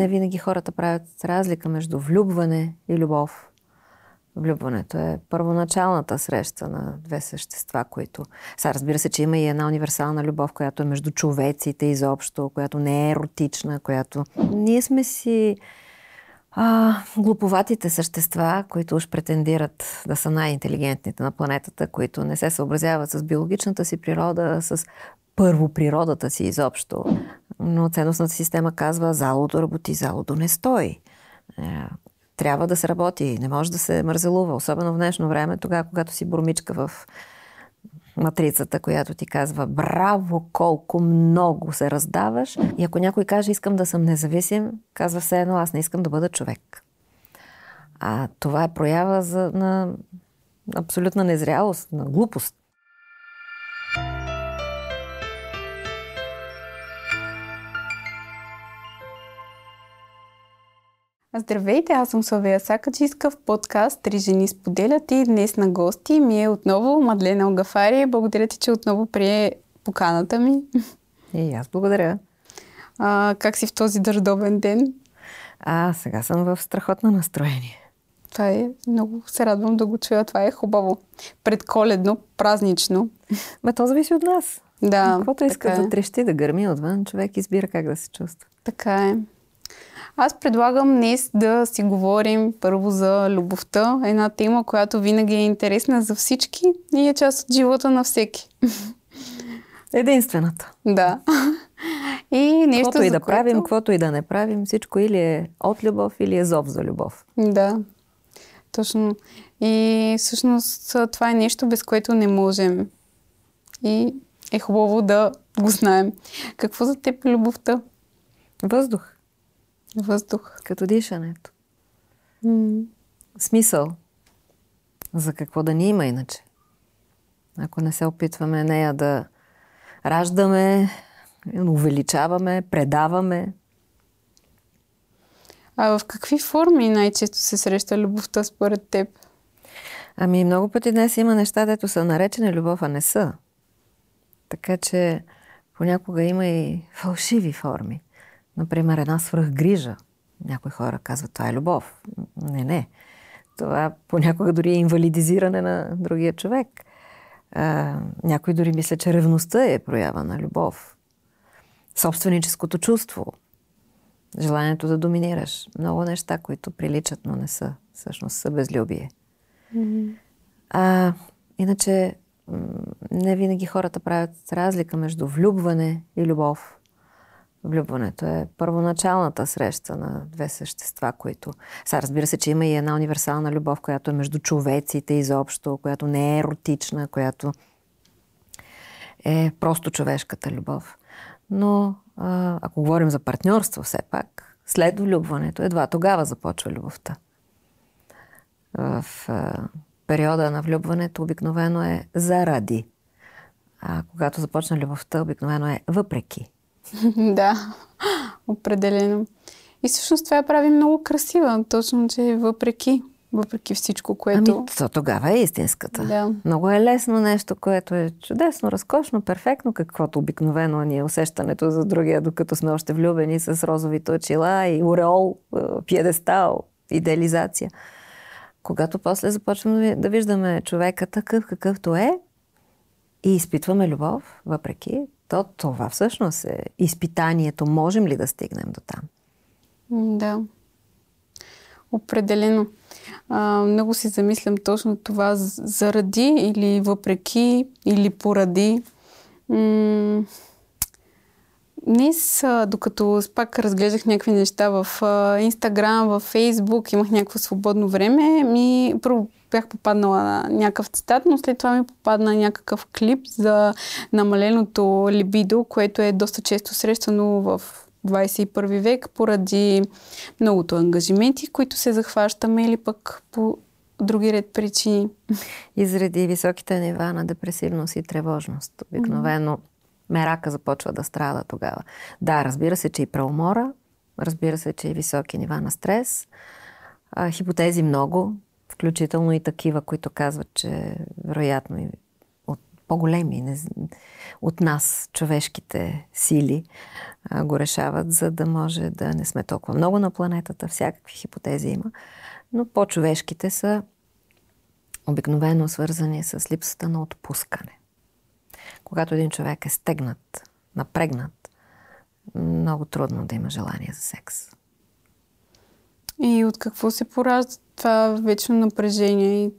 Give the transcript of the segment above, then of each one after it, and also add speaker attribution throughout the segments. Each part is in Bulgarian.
Speaker 1: не винаги хората правят разлика между влюбване и любов. Влюбването е първоначалната среща на две същества, които... Сега разбира се, че има и една универсална любов, която е между човеците изобщо, която не е еротична, която... Ние сме си а, глуповатите същества, които уж претендират да са най-интелигентните на планетата, които не се съобразяват с биологичната си природа, с първо природата си изобщо. Но ценностната система казва, залото работи, залото не стои. Е, трябва да се работи, не може да се мързелува, особено в днешно време, тогава, когато си бурмичка в матрицата, която ти казва браво, колко много се раздаваш. И ако някой каже, искам да съм независим, казва все едно, аз не искам да бъда човек. А това е проява за, на абсолютна незрялост, на глупост.
Speaker 2: Здравейте, аз съм Славия Сакаджиска в подкаст Три жени споделят и днес на гости ми е отново Мадлена Огафари. Благодаря ти, че отново прие поканата ми.
Speaker 1: И аз благодаря.
Speaker 2: А, как си в този дъждовен ден?
Speaker 1: А, сега съм в страхотно настроение.
Speaker 2: Това е, много се радвам да го чуя. Това е хубаво. Предколедно, празнично.
Speaker 1: Ма то зависи от нас.
Speaker 2: Да.
Speaker 1: Каквото иска е. да трещи, да гърми отвън, човек избира как да се чувства.
Speaker 2: Така е. Аз предлагам днес да си говорим първо за любовта. Една тема, която винаги е интересна за всички и е част от живота на всеки.
Speaker 1: Единствената.
Speaker 2: Да. И нещо,
Speaker 1: каквото и да
Speaker 2: което...
Speaker 1: правим, каквото и да не правим, всичко или е от любов, или е зов за любов.
Speaker 2: Да, точно. И всъщност това е нещо, без което не можем. И е хубаво да го знаем. Какво за теб е любовта?
Speaker 1: Въздух.
Speaker 2: Въздух.
Speaker 1: Като дишането.
Speaker 2: Mm.
Speaker 1: Смисъл. За какво да ни има иначе? Ако не се опитваме нея да раждаме, увеличаваме, предаваме.
Speaker 2: А в какви форми най-често се среща любовта според теб?
Speaker 1: Ами много пъти днес има неща, дето са наречени любов, а не са. Така че понякога има и фалшиви форми. Например, една свръхгрижа. Някои хора казват, това е любов. Не, не. Това понякога дори е инвалидизиране на другия човек. А, някои дори мисля, че ревността е проява на любов. Собственическото чувство. Желанието да доминираш. Много неща, които приличат, но не са. Всъщност са безлюбие.
Speaker 2: Mm-hmm.
Speaker 1: А, иначе не винаги хората правят разлика между влюбване и любов. Влюбването е първоначалната среща на две същества, които... Сега разбира се, че има и една универсална любов, която е между човеците изобщо, която не е еротична, която е просто човешката любов. Но ако говорим за партньорство все пак, след влюбването, едва тогава започва любовта. В периода на влюбването обикновено е заради. А когато започна любовта, обикновено е въпреки.
Speaker 2: да, определено. И всъщност това я прави много красива, точно, че въпреки, въпреки всичко, което...
Speaker 1: Ами, то тогава е истинската.
Speaker 2: Да.
Speaker 1: Много е лесно нещо, което е чудесно, разкошно, перфектно, каквото обикновено ни е усещането за другия, докато сме още влюбени с розовите очила и ореол, е, пиедестал, идеализация. Когато после започваме да виждаме човека такъв какъвто е и изпитваме любов, въпреки, то това всъщност е изпитанието. Можем ли да стигнем до там?
Speaker 2: Да. Определено. А, много си замислям точно това заради или въпреки или поради. М- Днес, докато пак разглеждах някакви неща в Инстаграм, в Фейсбук, имах някакво свободно време, ми бях попаднала на някакъв цитат, но след това ми попадна някакъв клип за намаленото либидо, което е доста често срещано в 21 век поради многото ангажименти, които се захващаме или пък по други ред причини.
Speaker 1: И заради високите нива на депресивност и тревожност. Обикновено мерака започва да страда тогава. Да, разбира се, че и преумора, разбира се, че и високи нива на стрес. А, хипотези много включително и такива, които казват, че вероятно и от по-големи не, от нас, човешките сили, а, го решават, за да може да не сме толкова много на планетата. Всякакви хипотези има. Но по-човешките са обикновено свързани с липсата на отпускане. Когато един човек е стегнат, напрегнат, много трудно да има желание за секс.
Speaker 2: И от какво се поражда това вечно напрежение и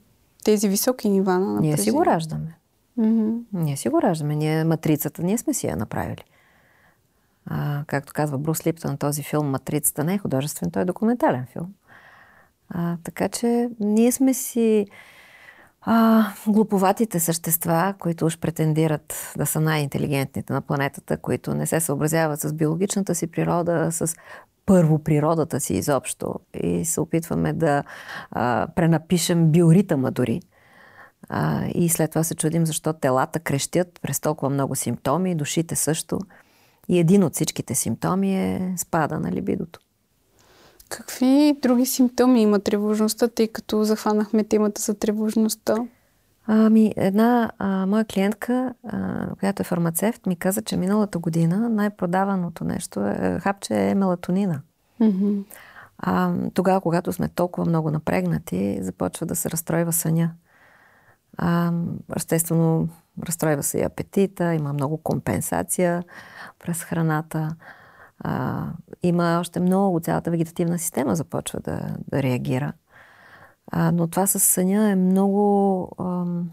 Speaker 2: тези високи нива на напрежение?
Speaker 1: Ние си го раждаме. Mm-hmm. Ние си го раждаме. Ние матрицата, ние сме си я направили. А, както казва Брус Липтън, този филм Матрицата не е художествен, той е документален филм. А, така че ние сме си а, глуповатите същества, които уж претендират да са най-интелигентните на планетата, които не се съобразяват с биологичната си природа, с първо природата си изобщо и се опитваме да а, пренапишем биоритъма дори. А, и след това се чудим защо телата крещят през толкова много симптоми, душите също. И един от всичките симптоми е спада на либидото.
Speaker 2: Какви други симптоми има тревожността, тъй като захванахме темата за тревожността?
Speaker 1: Ами, една а, моя клиентка, а, която е фармацевт, ми каза, че миналата година най-продаваното нещо е, хапче е мелатонина. Mm-hmm. А, тогава, когато сме толкова много напрегнати, започва да се разстройва съня. А, естествено, разстройва се и апетита, има много компенсация през храната. А, има още много, цялата вегетативна система започва да, да реагира. А, но това с съня е много ам,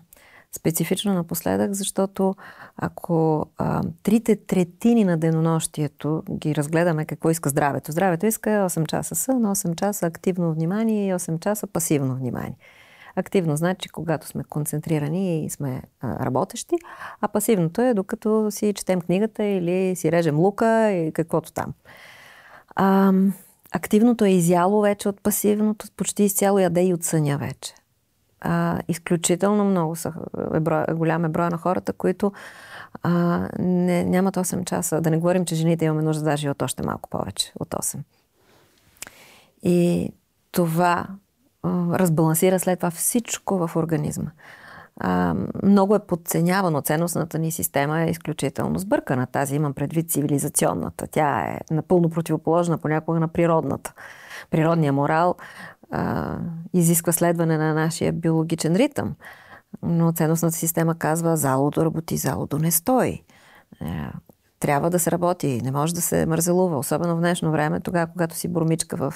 Speaker 1: специфично напоследък, защото ако а, трите третини на денонощието ги разгледаме какво иска здравето. Здравето иска 8 часа сън, 8 часа активно внимание и 8 часа пасивно внимание. Активно значи, когато сме концентрирани и сме а, работещи, а пасивното е докато си четем книгата или си режем лука и каквото там. А, активното е изяло вече от пасивното, почти изцяло яде и от съня вече. А, изключително много са, е бро, голям е броя на хората, които а, не, нямат 8 часа. Да не говорим, че жените имаме нужда даже от още малко повече от 8. И това разбалансира след това всичко в организма. А, много е подценявано. Ценностната ни система е изключително сбъркана. Тази имам предвид цивилизационната. Тя е напълно противоположна понякога на природната. Природният морал а, изисква следване на нашия биологичен ритъм. Но ценностната система казва залото работи, залото не стои. Трябва да се работи, не може да се мързелува, особено в днешно време, тогава, когато си бурмичка в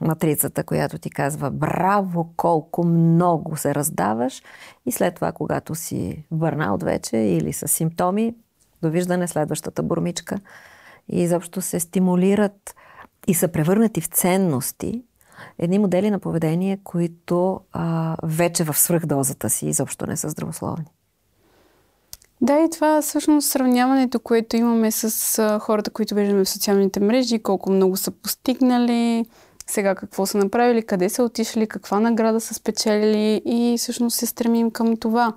Speaker 1: матрицата, която ти казва браво, колко много се раздаваш и след това, когато си от вече или с симптоми, довиждане следващата бурмичка и изобщо се стимулират и са превърнати в ценности едни модели на поведение, които а, вече в свръхдозата си изобщо не са здравословни.
Speaker 2: Да, и това всъщност сравняването, което имаме с а, хората, които виждаме в социалните мрежи, колко много са постигнали, сега какво са направили, къде са отишли, каква награда са спечелили и всъщност се стремим към това.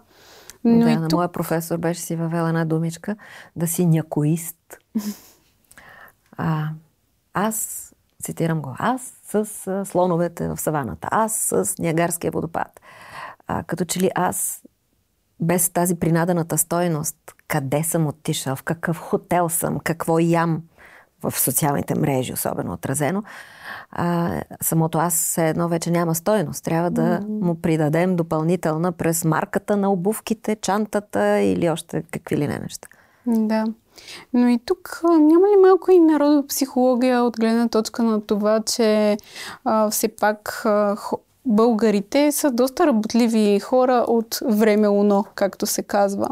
Speaker 1: Но да, и на тук... моя професор беше си въвела една думичка да си някоист. А, аз, цитирам го, аз с слоновете в саваната, аз с Ниагарския водопад. А, като че ли аз без тази принадената стойност, къде съм отишъл, в какъв хотел съм, какво ям в социалните мрежи, особено отразено, а, самото аз едно вече няма стойност. Трябва да му придадем допълнителна през марката на обувките, чантата или още какви ли не неща.
Speaker 2: Да. Но и тук няма ли малко и народопсихология от гледна точка на това, че а, все пак а, българите са доста работливи хора от време уно, както се казва.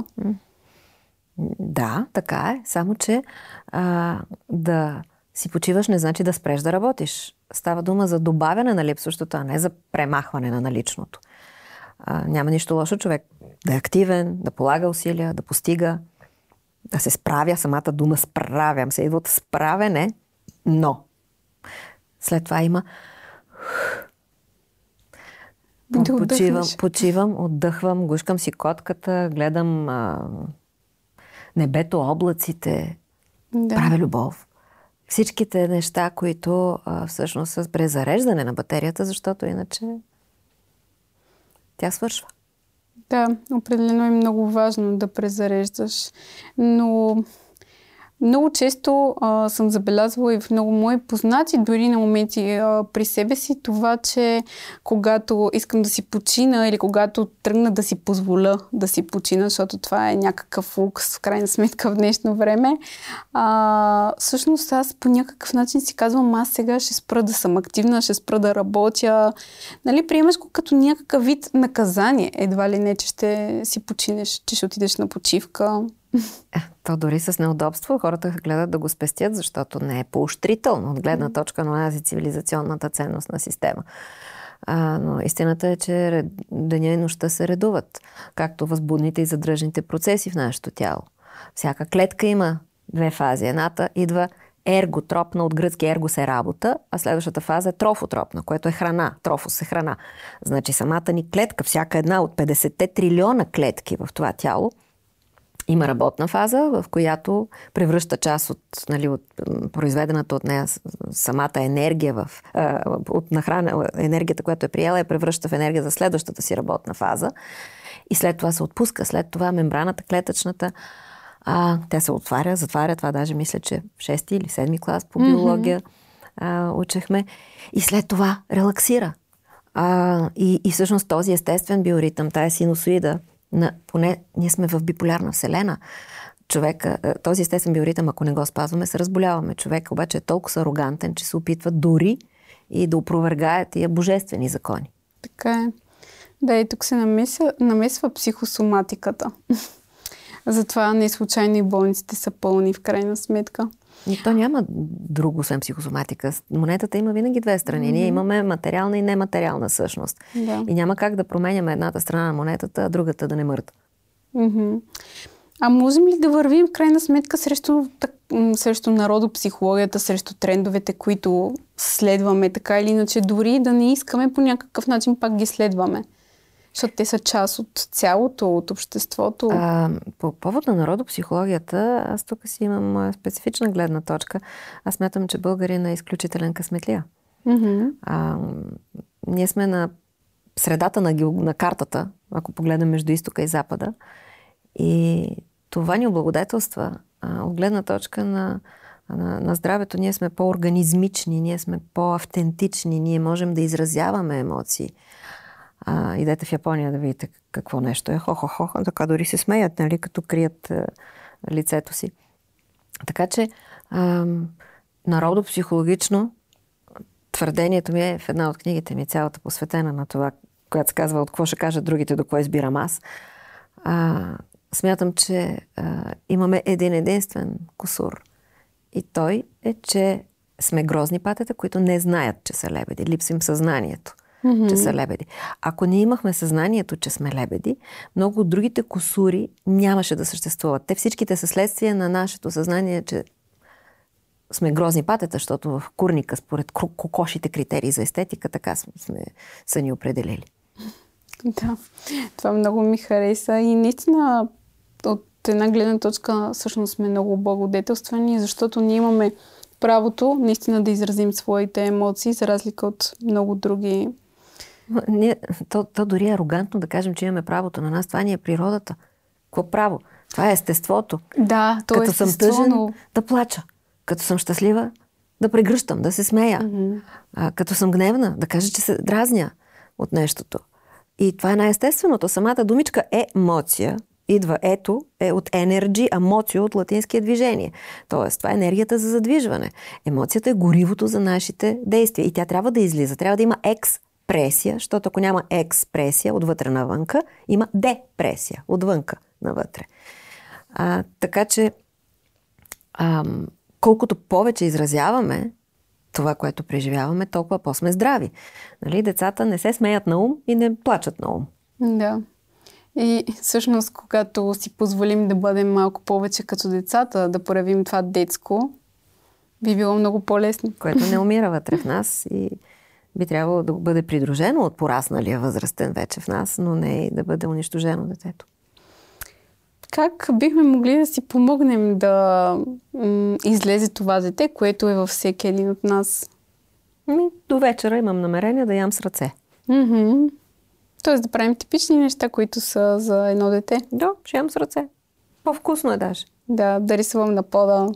Speaker 1: Да, така е. Само, че а, да си почиваш не значи да спреш да работиш. Става дума за добавяне на липсващото, а не за премахване на наличното. А, няма нищо лошо човек да е активен, да полага усилия, да постига, да се справя. Самата дума справям се идва от справене, но след това има да почивам, почивам, отдъхвам, гушкам си котката, гледам а, небето, облаците, да. правя любов всичките неща, които а, всъщност са презареждане на батерията, защото иначе тя свършва.
Speaker 2: Да, определено е много важно да презареждаш. Но много често а, съм забелязвала и в много мои познати, дори на моменти а, при себе си, това, че когато искам да си почина или когато тръгна да си позволя да си почина, защото това е някакъв лукс в крайна сметка в днешно време, а, всъщност аз по някакъв начин си казвам, аз сега ще спра да съм активна, ще спра да работя. Нали, приемаш го като някакъв вид наказание, едва ли не, че ще си починеш, че ще отидеш на почивка.
Speaker 1: Е, то дори с неудобство хората гледат да го спестят, защото не е поощрително от гледна точка на тази цивилизационната ценностна система. А, но истината е, че деня и нощта се редуват, както възбудните и задръжните процеси в нашето тяло. Всяка клетка има две фази. Едната идва ерготропна, от гръцки ергос е работа, а следващата фаза е трофотропна, което е храна. Трофос е храна. Значи самата ни клетка, всяка една от 50 трилиона клетки в това тяло, има работна фаза, в която превръща част от, нали, от произведената от нея самата енергия в, от нахрана, енергията, която е приела, я превръща в енергия за следващата си работна фаза. И след това се отпуска. След това мембраната клетъчната а, тя се отваря, затваря. Това даже мисля, че в 6 или 7 клас по биология mm-hmm. а, учехме. И след това релаксира. А, и, и всъщност този естествен биоритъм, тая синусоида, на, поне ние сме в биполярна вселена. Човека, е, този естествен биоритъм, ако не го спазваме, се разболяваме. Човек обаче е толкова арогантен, че се опитва дори и да опровергае тия божествени закони.
Speaker 2: Така е. Да, и тук се намесва, намесва психосоматиката. Затова не случайно и болниците са пълни в крайна сметка.
Speaker 1: И то няма друго, освен психосоматика. Монетата има винаги две страни. Mm-hmm. Ние имаме материална и нематериална същност. Да. И няма как да променяме едната страна на монетата, а другата да не мърда.
Speaker 2: Mm-hmm. А можем ли да вървим в крайна сметка срещу, срещу народопсихологията, срещу трендовете, които следваме така или иначе, дори да не искаме по някакъв начин пак ги следваме? Защото те са част от цялото, от обществото.
Speaker 1: А, по повод на народопсихологията, аз тук си имам специфична гледна точка. Аз смятам, че българин е изключителен късметлия. Mm-hmm. А, ние сме на средата на, на картата, ако погледнем между изтока и запада. И това ни облагодетелства а, от гледна точка на, на, на здравето. Ние сме по-организмични, ние сме по-автентични, ние можем да изразяваме емоции. А, идете в Япония да видите какво нещо е. Хо-хо-хо, така дори се смеят, нали, като крият а, лицето си. Така че, а, народопсихологично, твърдението ми е в една от книгите ми, цялата посветена на това, която се казва от какво ще кажат другите, до кое избирам аз. А, смятам, че а, имаме един единствен косур. И той е, че сме грозни патета, които не знаят, че са лебеди. Липсва им съзнанието mm-hmm. че са лебеди. Ако ние имахме съзнанието, че сме лебеди, много от другите косури нямаше да съществуват. Те всичките са следствие на нашето съзнание, че сме грозни патета, защото в курника, според кокошите критерии за естетика, така сме, са ни определили.
Speaker 2: Да, това много ми хареса и наистина от една гледна точка всъщност сме много благодетелствани, защото ние имаме правото наистина да изразим своите емоции, за разлика от много други
Speaker 1: ние, то, то дори е арогантно да кажем, че имаме правото на нас. Това ни е природата. Какво право? Това е естеството.
Speaker 2: Да, то
Speaker 1: Като
Speaker 2: е
Speaker 1: съм тъжен, но... да плача. Като съм щастлива, да прегръщам, да се смея. Mm-hmm. А, като съм гневна, да кажа, че се дразня от нещото. И това е най-естественото. Самата думичка е емоция идва ето е от енерджи, емоцио от латинския движение. Тоест, това е енергията за задвижване. Емоцията е горивото за нашите действия и тя трябва да излиза. Трябва да има екс пресия, защото ако няма експресия отвътре навънка, има депресия отвънка навътре. А, така че, а, колкото повече изразяваме това, което преживяваме, толкова по-сме здрави. Нали? Децата не се смеят на ум и не плачат на ум.
Speaker 2: Да. И всъщност, когато си позволим да бъдем малко повече като децата, да проявим това детско, би било много по-лесно.
Speaker 1: Което не умира вътре в нас и би трябвало да бъде придружено от порасналия възрастен вече в нас, но не и да бъде унищожено детето.
Speaker 2: Как бихме могли да си помогнем да м- излезе това дете, което е във всеки един от нас?
Speaker 1: Ми, до вечера имам намерение да ям с ръце.
Speaker 2: Mm-hmm. Тоест да правим типични неща, които са за едно дете.
Speaker 1: Да, ще ям с ръце. По-вкусно е даже.
Speaker 2: Да, да рисувам на пода.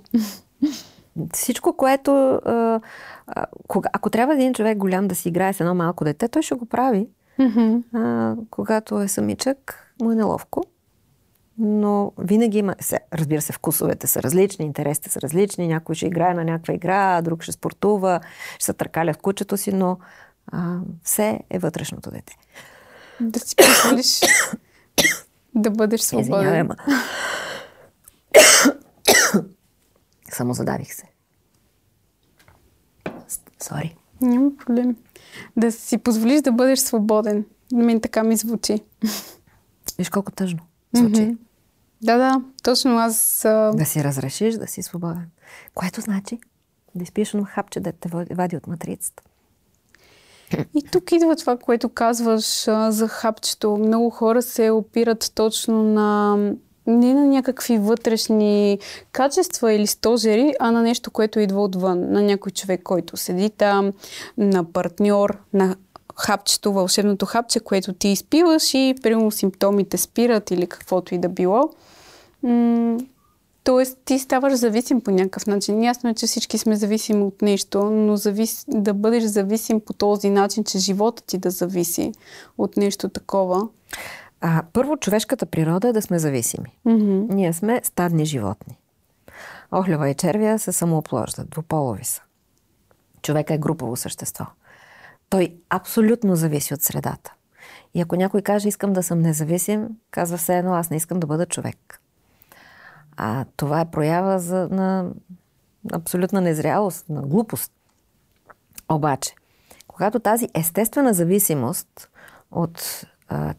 Speaker 1: Всичко, което... А, кога, ако трябва един човек голям да си играе с едно малко дете, той ще го прави. Mm-hmm. А, когато е самичък, му е неловко. Но винаги има... Разбира се, вкусовете са различни, интересите са различни. Някой ще играе на някаква игра, друг ще спортува, ще се търкаля в кучето си, но а, все е вътрешното дете.
Speaker 2: Да си позволиш да бъдеш свободен. Извинявай.
Speaker 1: Само задавих се. Сори.
Speaker 2: Няма проблем. Да си позволиш да бъдеш свободен. Мен така ми звучи.
Speaker 1: Виж колко тъжно звучи. Mm-hmm.
Speaker 2: Да, да, точно аз... А...
Speaker 1: Да си разрешиш да си свободен. Което значи да изпиеш едно хапче да те вади от матрицата.
Speaker 2: И тук идва това, което казваш а, за хапчето. Много хора се опират точно на не на някакви вътрешни качества или стожери, а на нещо, което идва отвън. На някой човек, който седи там, на партньор, на хапчето, вълшебното хапче, което ти изпиваш и примерно симптомите спират или каквото и да било. тоест ти ставаш зависим по някакъв начин. Ясно е, че всички сме зависими от нещо, но завис... да бъдеш зависим по този начин, че живота ти да зависи от нещо такова.
Speaker 1: А, първо, човешката природа е да сме зависими.
Speaker 2: Mm-hmm.
Speaker 1: Ние сме стадни животни. Охлева и червия се самооплождат, двуполови са. Човека е групово същество. Той абсолютно зависи от средата. И ако някой каже, искам да съм независим, казва все едно, аз не искам да бъда човек. А това е проява за, на абсолютна незрялост, на глупост. Обаче, когато тази естествена зависимост от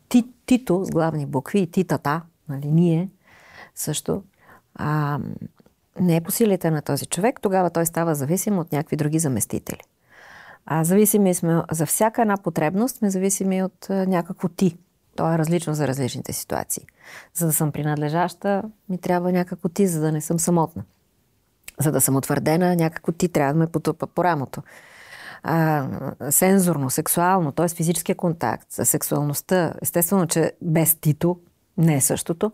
Speaker 1: ти, Тито с главни букви и Титата, нали, ние също, а, не е по силите на този човек, тогава той става зависим от някакви други заместители. А зависими сме, за всяка една потребност сме зависими от а, някакво ти. То е различно за различните ситуации. За да съм принадлежаща, ми трябва някакво ти, за да не съм самотна. За да съм утвърдена, някакво ти трябва да ме потупа по рамото а, сензорно, сексуално, т.е. физическия контакт, сексуалността, естествено, че без тито не е същото.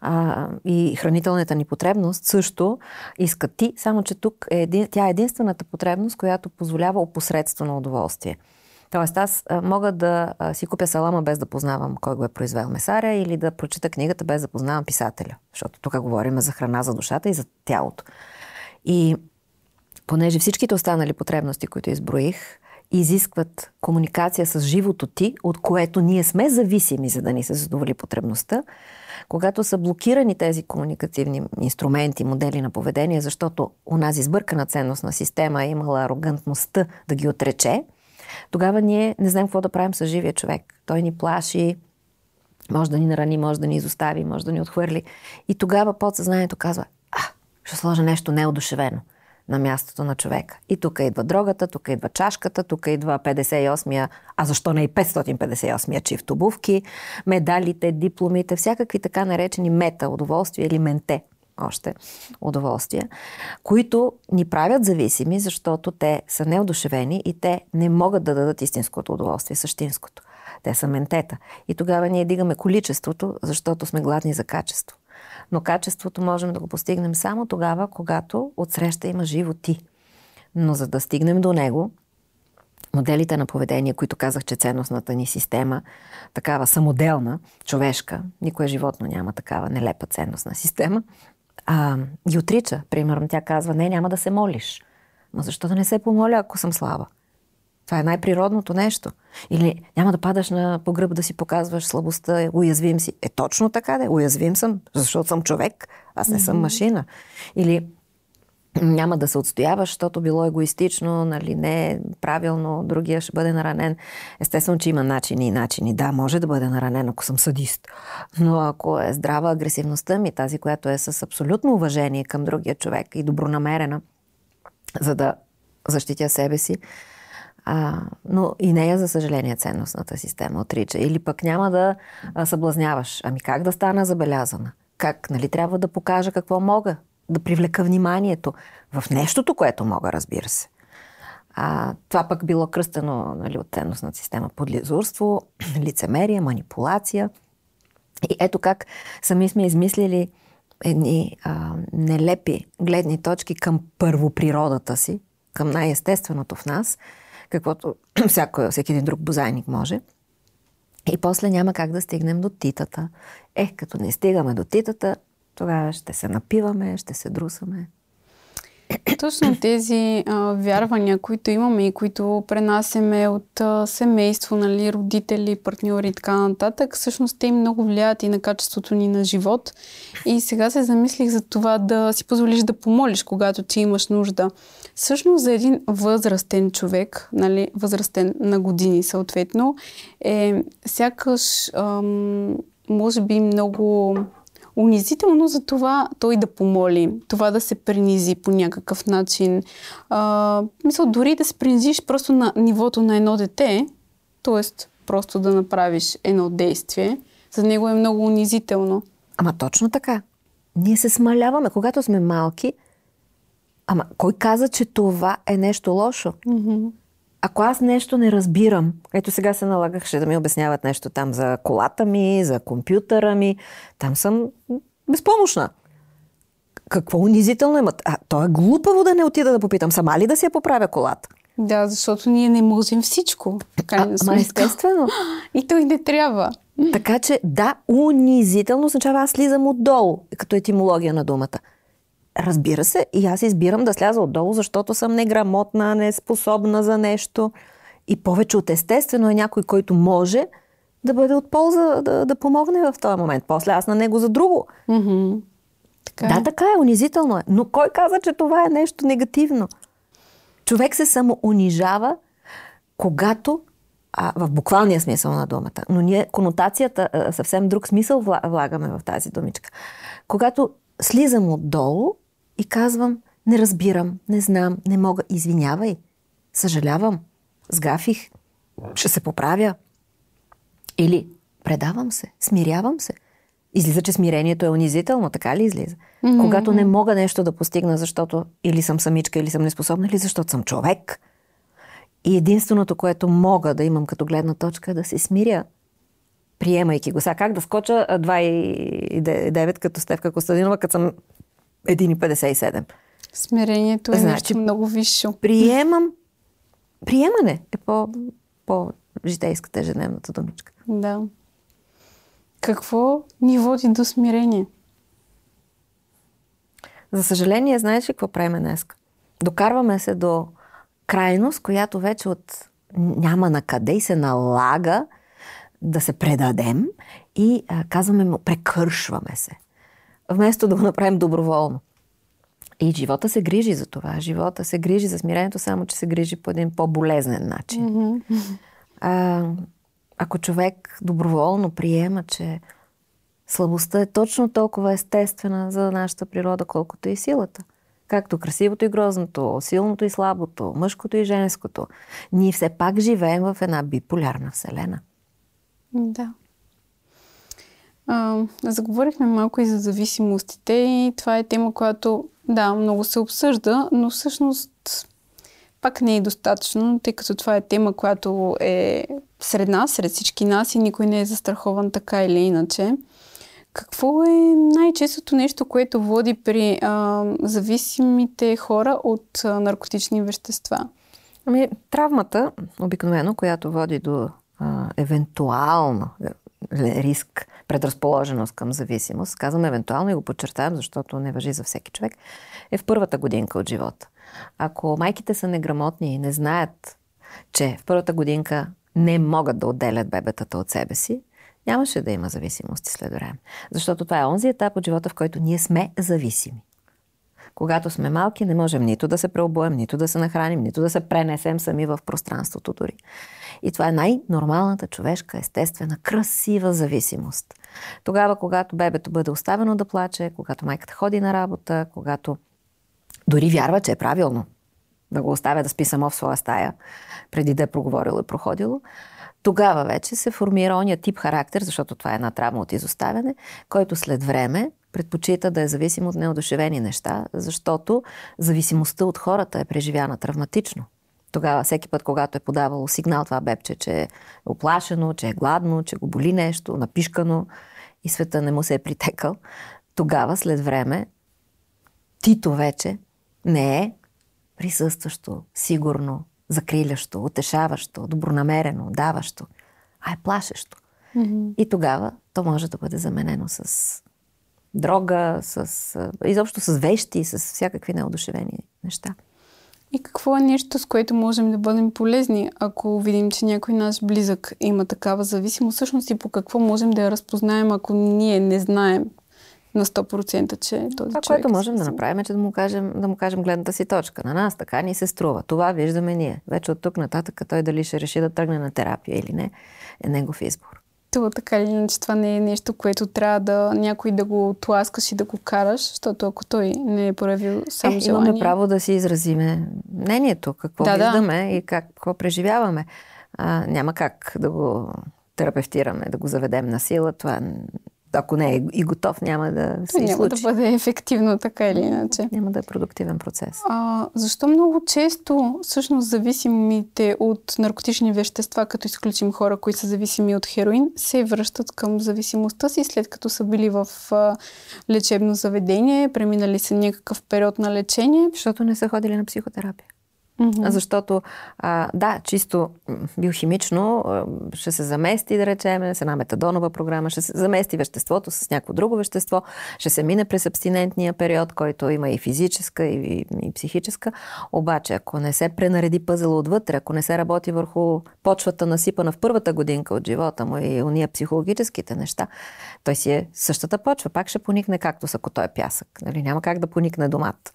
Speaker 1: А, и хранителната ни потребност също иска ти, само че тук е един, тя е единствената потребност, която позволява опосредствено удоволствие. Тоест аз мога да си купя салама без да познавам кой го е произвел месаря или да прочита книгата без да познавам писателя. Защото тук говорим за храна за душата и за тялото. И понеже всичките останали потребности, които изброих, изискват комуникация с живото ти, от което ние сме зависими, за да ни се задоволи потребността, когато са блокирани тези комуникативни инструменти, модели на поведение, защото унази сбъркана ценностна система е имала арогантността да ги отрече, тогава ние не знаем какво да правим с живия човек. Той ни плаши, може да ни нарани, може да ни изостави, може да ни отхвърли. И тогава подсъзнанието казва, а, ще сложа нещо неодушевено – на мястото на човека. И тук идва дрогата, тук идва чашката, тук идва 58-я, а защо не и 558-я чифт обувки, медалите, дипломите, всякакви така наречени мета удоволствия или менте още удоволствия, които ни правят зависими, защото те са неодушевени и те не могат да дадат истинското удоволствие, същинското. Те са ментета. И тогава ние дигаме количеството, защото сме гладни за качество. Но качеството можем да го постигнем само тогава, когато отсреща има живо ти. Но за да стигнем до него, моделите на поведение, които казах, че ценностната ни система, такава самоделна, човешка, никое животно няма такава нелепа ценностна система, а, ги отрича. Примерно тя казва, не, няма да се молиш. Но защо да не се помоля, ако съм слаба? Това е най-природното нещо. Или няма да падаш на погръб да си показваш слабостта, уязвим си. Е точно така, да. Уязвим съм, защото съм човек. Аз не съм машина. Или няма да се отстояваш, защото било егоистично, нали, не правилно, другия ще бъде наранен. Естествено, че има начини и начини. Да, може да бъде наранен, ако съм садист. Но ако е здрава агресивността ми, тази, която е с абсолютно уважение към другия човек и добронамерена, за да защитя себе си, а, но и нея, за съжаление, ценностната система отрича. Или пък няма да съблазняваш. Ами как да стана забелязана? Как, нали, трябва да покажа какво мога? Да привлека вниманието в нещото, което мога, разбира се. А, това пък било кръстено нали, от ценностната система подлизурство, лицемерие, манипулация. И ето как сами сме измислили едни а, нелепи гледни точки към първоприродата си, към най-естественото в нас, каквото всяко, всеки един друг бозайник може. И после няма как да стигнем до титата. Ех, като не стигаме до титата, тогава ще се напиваме, ще се друсаме.
Speaker 2: Точно тези а, вярвания, които имаме и които пренасеме от а, семейство, нали, родители, партньори и така нататък, всъщност те много влияят и на качеството ни на живот. И сега се замислих за това да си позволиш да помолиш, когато ти имаш нужда. Всъщност за един възрастен човек, нали, възрастен на години съответно, е сякаш ам, може би много унизително за това той да помоли, това да се принизи по някакъв начин. А, мисля, дори да се принизиш просто на нивото на едно дете, т.е. просто да направиш едно действие, за него е много унизително.
Speaker 1: Ама точно така. Ние се смаляваме. Когато сме малки, ама кой каза, че това е нещо лошо? Mm-hmm. Ако аз нещо не разбирам, ето сега се налагаше да ми обясняват нещо там за колата ми, за компютъра ми, там съм безпомощна. Какво унизително има? А, то е глупаво да не отида да попитам. Сама ли да си я поправя колата?
Speaker 2: Да, защото ние не можем всичко.
Speaker 1: А, ама естествено.
Speaker 2: И той не трябва.
Speaker 1: Така че да, унизително означава аз слизам отдолу, като етимология на думата. Разбира се, и аз избирам да сляза отдолу, защото съм неграмотна, неспособна за нещо. И повече от естествено е някой, който може да бъде от полза, да, да помогне в този момент. После аз на него за друго.
Speaker 2: Mm-hmm.
Speaker 1: Така да, е. така е, унизително е. Но кой каза, че това е нещо негативно? Човек се само унижава, когато а, в буквалния смисъл на думата. Но ние конотацията, съвсем друг смисъл влагаме в тази думичка. Когато слизам отдолу и казвам, не разбирам, не знам, не мога, извинявай, съжалявам, сгафих, ще се поправя. Или предавам се, смирявам се. Излиза, че смирението е унизително, така ли излиза? Mm-hmm. Когато не мога нещо да постигна, защото или съм самичка, или съм неспособна, или защото съм човек. И единственото, което мога да имам като гледна точка е да се смиря, приемайки го. Сега как да скоча 2,9 като Стевка Костадинова, като съм 1,57.
Speaker 2: Смирението е значи, нещо много висше.
Speaker 1: Приемам. Приемане е по, по-житейската ежедневната думичка.
Speaker 2: Да. Какво ни води до смирение?
Speaker 1: За съжаление, знаеш ли какво правим днес? Докарваме се до крайност, която вече от няма на къде и се налага да се предадем и а, казваме му, прекършваме се вместо да го направим доброволно. И живота се грижи за това. Живота се грижи за смирението, само че се грижи по един по-болезнен начин. Mm-hmm. А, ако човек доброволно приема, че слабостта е точно толкова естествена за нашата природа, колкото и силата. Както красивото и грозното, силното и слабото, мъжкото и женското. Ние все пак живеем в една биполярна вселена.
Speaker 2: Да. А, заговорихме малко и за зависимостите и това е тема, която да, много се обсъжда, но всъщност пак не е достатъчно, тъй като това е тема, която е сред нас, сред всички нас и никой не е застрахован така или иначе. Какво е най-честото нещо, което води при а, зависимите хора от а, наркотични вещества?
Speaker 1: Ами, травмата, обикновено, която води до а, евентуално риск предразположеност към зависимост, казвам евентуално и го подчертавам, защото не въжи за всеки човек, е в първата годинка от живота. Ако майките са неграмотни и не знаят, че в първата годинка не могат да отделят бебетата от себе си, нямаше да има зависимости след време. Защото това е онзи етап от живота, в който ние сме зависими. Когато сме малки, не можем нито да се преобуем, нито да се нахраним, нито да се пренесем сами в пространството дори. И това е най-нормалната човешка, естествена, красива зависимост. Тогава, когато бебето бъде оставено да плаче, когато майката ходи на работа, когато дори вярва, че е правилно да го оставя да спи само в своя стая, преди да е проговорило и проходило, тогава вече се формира ония тип характер, защото това е една травма от изоставяне, който след време предпочита да е зависим от неодушевени неща, защото зависимостта от хората е преживяна травматично. Тогава, всеки път, когато е подавало сигнал това бебче, че е оплашено, че е гладно, че го боли нещо, напишкано и света не му се е притекал, тогава, след време, Тито вече не е присъстващо, сигурно, закрилящо, утешаващо, добронамерено, даващо, а е плашещо. Mm-hmm. И тогава то може да бъде заменено с дрога, с, изобщо с вещи, с всякакви неодушевени неща.
Speaker 2: И какво е нещо, с което можем да бъдем полезни, ако видим, че някой наш близък има такава зависимост? Всъщност и по какво можем да я разпознаем, ако ние не знаем на 100%, че този Това,
Speaker 1: човек... което можем да направим, е, че да му, кажем, да му кажем гледната си точка. На нас така ни се струва. Това виждаме ние. Вече от тук нататък той дали ще реши да тръгне на терапия или не, е негов избор.
Speaker 2: Това така или иначе това не е нещо, което трябва да някой да го тласкаш и да го караш, защото ако той не е проявил сам е, желание...
Speaker 1: Имаме право да си изразиме мнението, какво да, виждаме да. и как, какво преживяваме. А, няма как да го терапевтираме, да го заведем на сила. Това ако не е и готов, няма да се
Speaker 2: Няма
Speaker 1: случи.
Speaker 2: да бъде ефективно, така или иначе.
Speaker 1: Няма да е продуктивен процес.
Speaker 2: А, защо много често, всъщност, зависимите от наркотични вещества, като изключим хора, които са зависими от хероин, се връщат към зависимостта си, след като са били в а, лечебно заведение, преминали са някакъв период на лечение?
Speaker 1: Защото не са ходили на психотерапия. Mm-hmm. Защото, а, да, чисто биохимично ще се замести, да речем, с една метадонова програма, ще се замести веществото с някакво друго вещество, ще се мине през абстинентния период, който има и физическа, и, и психическа. Обаче, ако не се пренареди пъзела отвътре, ако не се работи върху почвата насипана в първата годинка от живота му и уния психологическите неща, той си е същата почва. Пак ще поникне както ако той е пясък. Нали? Няма как да поникне домат.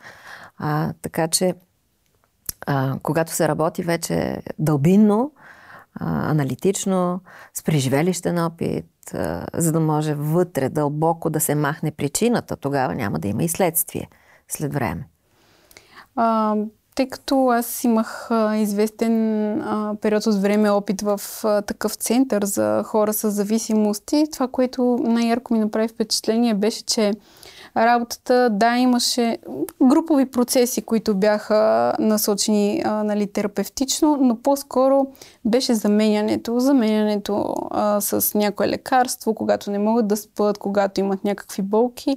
Speaker 1: А, така че а, когато се работи вече дълбинно, а, аналитично, с преживелищен опит, а, за да може вътре дълбоко да се махне причината, тогава няма да има и следствие след време.
Speaker 2: А, тъй като аз имах а, известен а, период от време опит в а, такъв център за хора с зависимости, това, което най-ярко ми направи впечатление беше, че работата, да, имаше групови процеси, които бяха насочени а, нали, терапевтично, но по-скоро беше заменянето. Заменянето а, с някое лекарство, когато не могат да спят, когато имат някакви болки,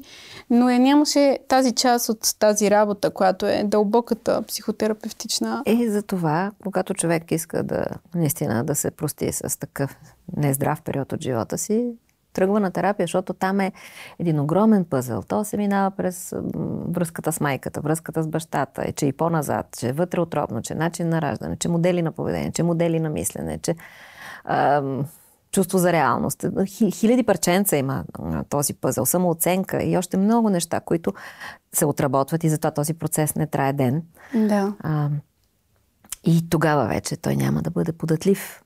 Speaker 2: но е, нямаше тази част от тази работа, която е дълбоката психотерапевтична.
Speaker 1: Е, за това, когато човек иска да наистина да се прости с такъв нездрав период от живота си, тръгва на терапия, защото там е един огромен пъзъл. То се минава през връзката с майката, връзката с бащата, е, че и по-назад, че е вътре отробно, че е начин на раждане, че модели на поведение, че модели на мислене, че ам, чувство за реалност. Хиляди парченца има този пъзъл, самооценка и още много неща, които се отработват и затова този процес не трае ден.
Speaker 2: Да.
Speaker 1: А, и тогава вече той няма да бъде податлив.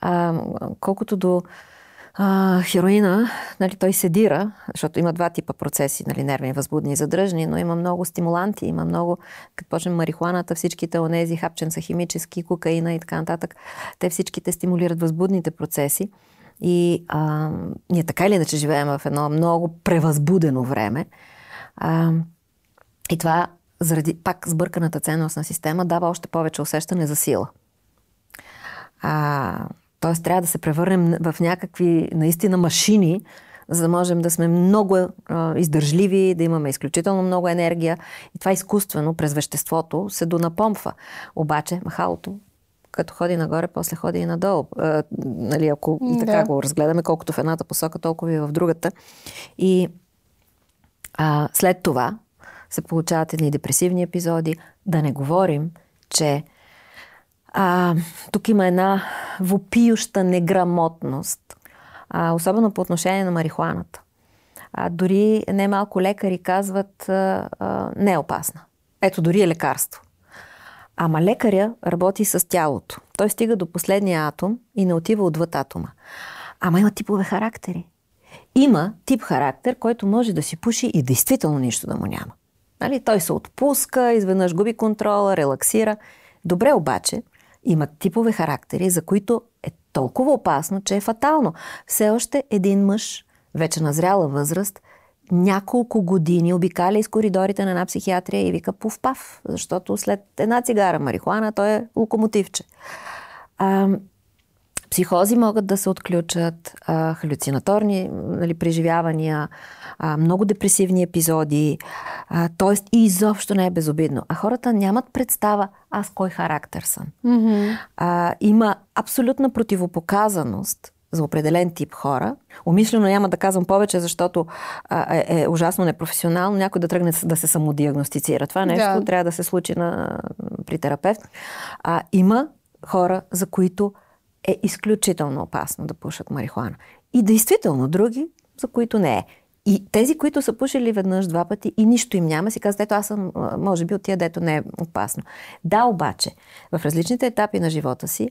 Speaker 1: А, колкото до а, хероина, нали, той седира, защото има два типа процеси, нали, нервни, възбудни и задръжни, но има много стимуланти, има много, като почнем марихуаната, всичките онези хапченца химически, кокаина и така нататък, те всичките стимулират възбудните процеси. И а, ние така или иначе живеем в едно много превъзбудено време. А, и това, заради пак сбърканата ценностна система, дава още повече усещане за сила. А, Тоест трябва да се превърнем в някакви наистина машини, за да можем да сме много а, издържливи, да имаме изключително много енергия. И това изкуствено през веществото се донапомпва. Обаче махалото като ходи нагоре, после ходи и надолу. А, нали, ако и така да. го разгледаме, колкото в едната посока, толкова и в другата. И а, след това се получават едни депресивни епизоди. Да не говорим, че а, тук има една вопиюща неграмотност, а, особено по отношение на марихуаната. А, дори немалко лекари казват, а, а, не е опасна. Ето, дори е лекарство. Ама лекаря работи с тялото. Той стига до последния атом и не отива отвъд атома. Ама има типове характери. Има тип характер, който може да си пуши и действително нищо да му няма. Нали? Той се отпуска, изведнъж губи контрола, релаксира. Добре обаче, имат типове характери, за които е толкова опасно, че е фатално. Все още един мъж, вече на зряла възраст, няколко години обикаля из коридорите на една психиатрия и вика пув-пав, защото след една цигара марихуана той е локомотивче. А, Психози могат да се отключат, а, халюцинаторни нали, преживявания, а, много депресивни епизоди, т.е. и изобщо не е безобидно. А хората нямат представа аз кой характер съм.
Speaker 2: Mm-hmm.
Speaker 1: А, има абсолютна противопоказаност за определен тип хора. Умишлено няма да казвам повече, защото а, е, е ужасно непрофесионално някой да тръгне да се самодиагностицира. Това нещо да. трябва да се случи на, при терапевт. А, има хора, за които е изключително опасно да пушат марихуана. И действително други, за които не е. И тези, които са пушили веднъж, два пъти и нищо им няма, си казват, ето аз съм, може би, от тия, дето не е опасно. Да, обаче, в различните етапи на живота си,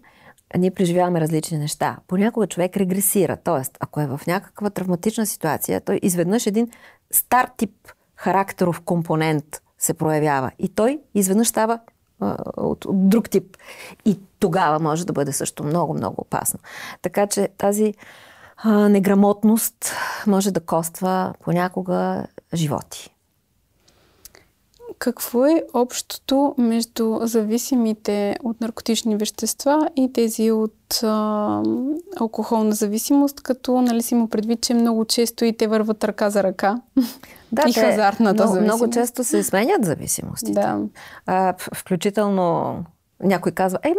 Speaker 1: ние преживяваме различни неща. Понякога човек регресира, т.е. ако е в някаква травматична ситуация, той изведнъж един стар тип характеров компонент се проявява и той изведнъж става от, от друг тип. И тогава може да бъде също много, много опасно. Така че тази а, неграмотност може да коства понякога животи.
Speaker 2: Какво е общото между зависимите от наркотични вещества и тези от а, алкохолна зависимост, като нали си му предвид, че много често и те върват ръка за ръка?
Speaker 1: Да, и хазартната много, зависимост. Много често се сменят зависимостите.
Speaker 2: Да.
Speaker 1: А, включително някой казва, еми,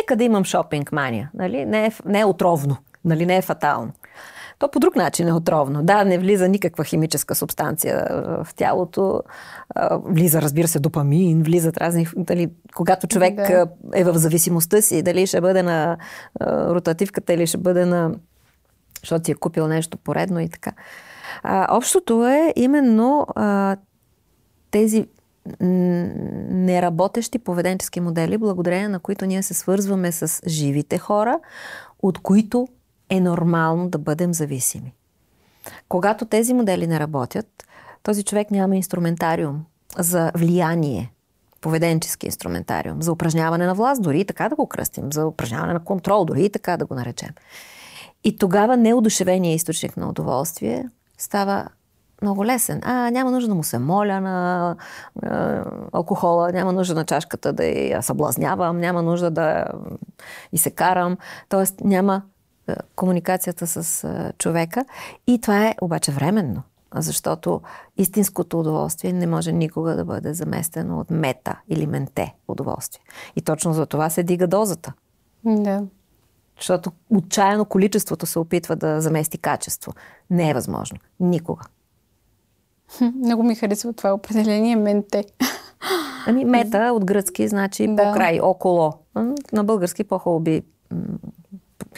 Speaker 1: нека да имам шопинг мания. Нали? Не, е, не е отровно, нали? не е фатално. То по друг начин е отровно. Да, не влиза никаква химическа субстанция в тялото. Влиза, разбира се, допамин, влизат разни... Дали, когато човек да. е в зависимостта си, дали ще бъде на ротативката или ще бъде на... Защото си е купил нещо поредно и така. А, общото е именно а, тези неработещи поведенчески модели, благодарение на които ние се свързваме с живите хора, от които е нормално да бъдем зависими. Когато тези модели не работят, този човек няма инструментариум за влияние, поведенчески инструментариум, за упражняване на власт, дори и така да го кръстим, за упражняване на контрол, дори и така да го наречем. И тогава неодушевение източник на удоволствие става много лесен. А, няма нужда да му се моля на а, алкохола, няма нужда на чашката да я съблазнявам, няма нужда да и се карам. Тоест няма комуникацията с а, човека. И това е обаче временно, защото истинското удоволствие не може никога да бъде заместено от мета или менте удоволствие. И точно за това се дига дозата.
Speaker 2: Да.
Speaker 1: Защото отчаяно количеството се опитва да замести качество. Не е възможно. Никога.
Speaker 2: Много ми харесва това определение менте.
Speaker 1: Ами мета от гръцки значи да. по край, около. На български по-хубаво би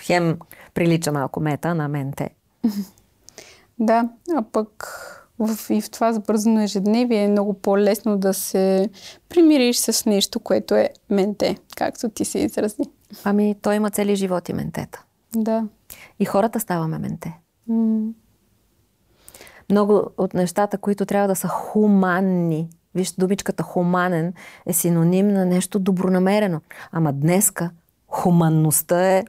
Speaker 1: хем прилича малко мета на менте.
Speaker 2: Да, а пък в, и в това сбързано ежедневие е много по-лесно да се примириш с нещо, което е менте, както ти се изрази.
Speaker 1: Ами, той има цели живот и ментета.
Speaker 2: Да.
Speaker 1: И хората ставаме менте.
Speaker 2: Mm.
Speaker 1: Много от нещата, които трябва да са хуманни, виж, думичката хуманен е синоним на нещо добронамерено. Ама днеска хуманността е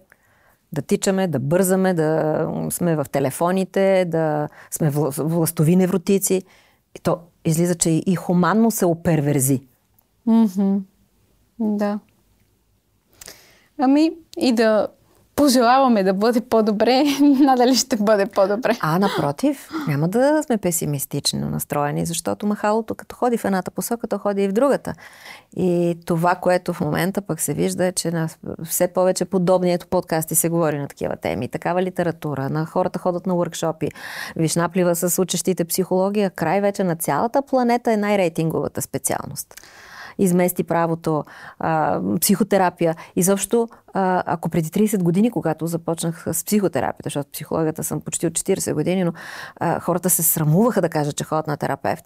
Speaker 1: да тичаме, да бързаме, да сме в телефоните, да сме властови невротици. И то излиза, че и хуманно се оперверзи.
Speaker 2: Mm-hmm. Да. Ами и да пожелаваме да бъде по-добре, надали ще бъде по-добре.
Speaker 1: А, напротив, няма да сме песимистично настроени, защото махалото като ходи в едната посока, то ходи и в другата. И това, което в момента пък се вижда е, че на все повече подобни ето подкасти се говори на такива теми. Такава литература, на хората ходят на уркшопи. Виж, наплива с учещите психология. Край вече на цялата планета е най-рейтинговата специалност измести правото, а, психотерапия. Изобщо, а, ако преди 30 години, когато започнах с психотерапията, защото психологията съм почти от 40 години, но а, хората се срамуваха да кажат, че ходят на терапевт.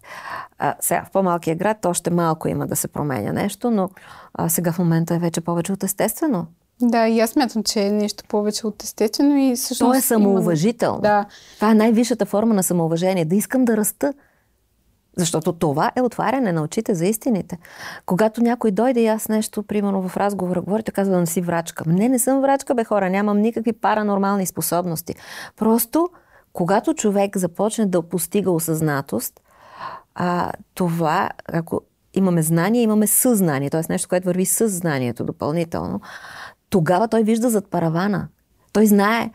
Speaker 1: А, сега в по-малкия град още малко има да се променя нещо, но а, сега в момента е вече повече от естествено.
Speaker 2: Да, и аз смятам, че е нещо повече от естествено и всъщност...
Speaker 1: То е самоуважително. Има...
Speaker 2: Да.
Speaker 1: Това е най-висшата форма на самоуважение. Да искам да раста. Защото това е отваряне на очите за истините. Когато някой дойде и аз нещо, примерно в разговора, говори, той казва да не си врачка. Не, не съм врачка, бе хора, нямам никакви паранормални способности. Просто, когато човек започне да постига осъзнатост, а, това, ако имаме знание, имаме съзнание, т.е. нещо, което върви със знанието допълнително, тогава той вижда зад паравана. Той знае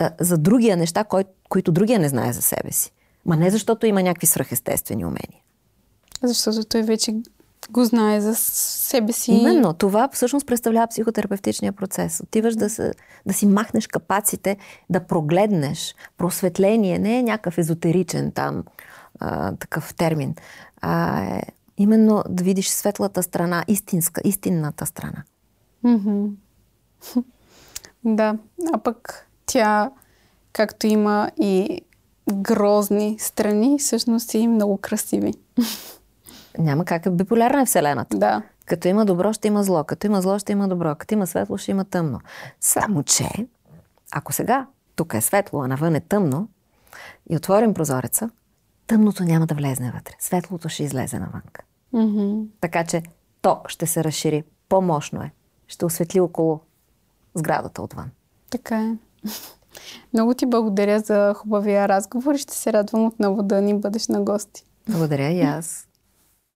Speaker 1: а, за другия неща, кой, които другия не знае за себе си. Ма не защото има някакви свръхестествени умения.
Speaker 2: Защото той вече го знае за себе си.
Speaker 1: Именно. Това всъщност представлява психотерапевтичния процес. Отиваш да, се, да си махнеш капаците, да прогледнеш. Просветление не е някакъв езотеричен там а, такъв термин. А е именно да видиш светлата страна, истинска, истинната страна.
Speaker 2: Mm-hmm. Да, а пък тя, както има и грозни страни, всъщност и много красиви.
Speaker 1: Няма как. Е биполярна е Вселената.
Speaker 2: Да.
Speaker 1: Като има добро, ще има зло. Като има зло, ще има добро. Като има светло, ще има тъмно. Само, че, ако сега тук е светло, а навън е тъмно, и отворим прозореца, тъмното няма да влезне вътре. Светлото ще излезе навън.
Speaker 2: Mm-hmm.
Speaker 1: Така че то ще се разшири. По-мощно е. Ще осветли около сградата отвън.
Speaker 2: Така е. Много ти благодаря за хубавия разговор и ще се радвам отново да ни бъдеш на гости.
Speaker 1: Благодаря и аз.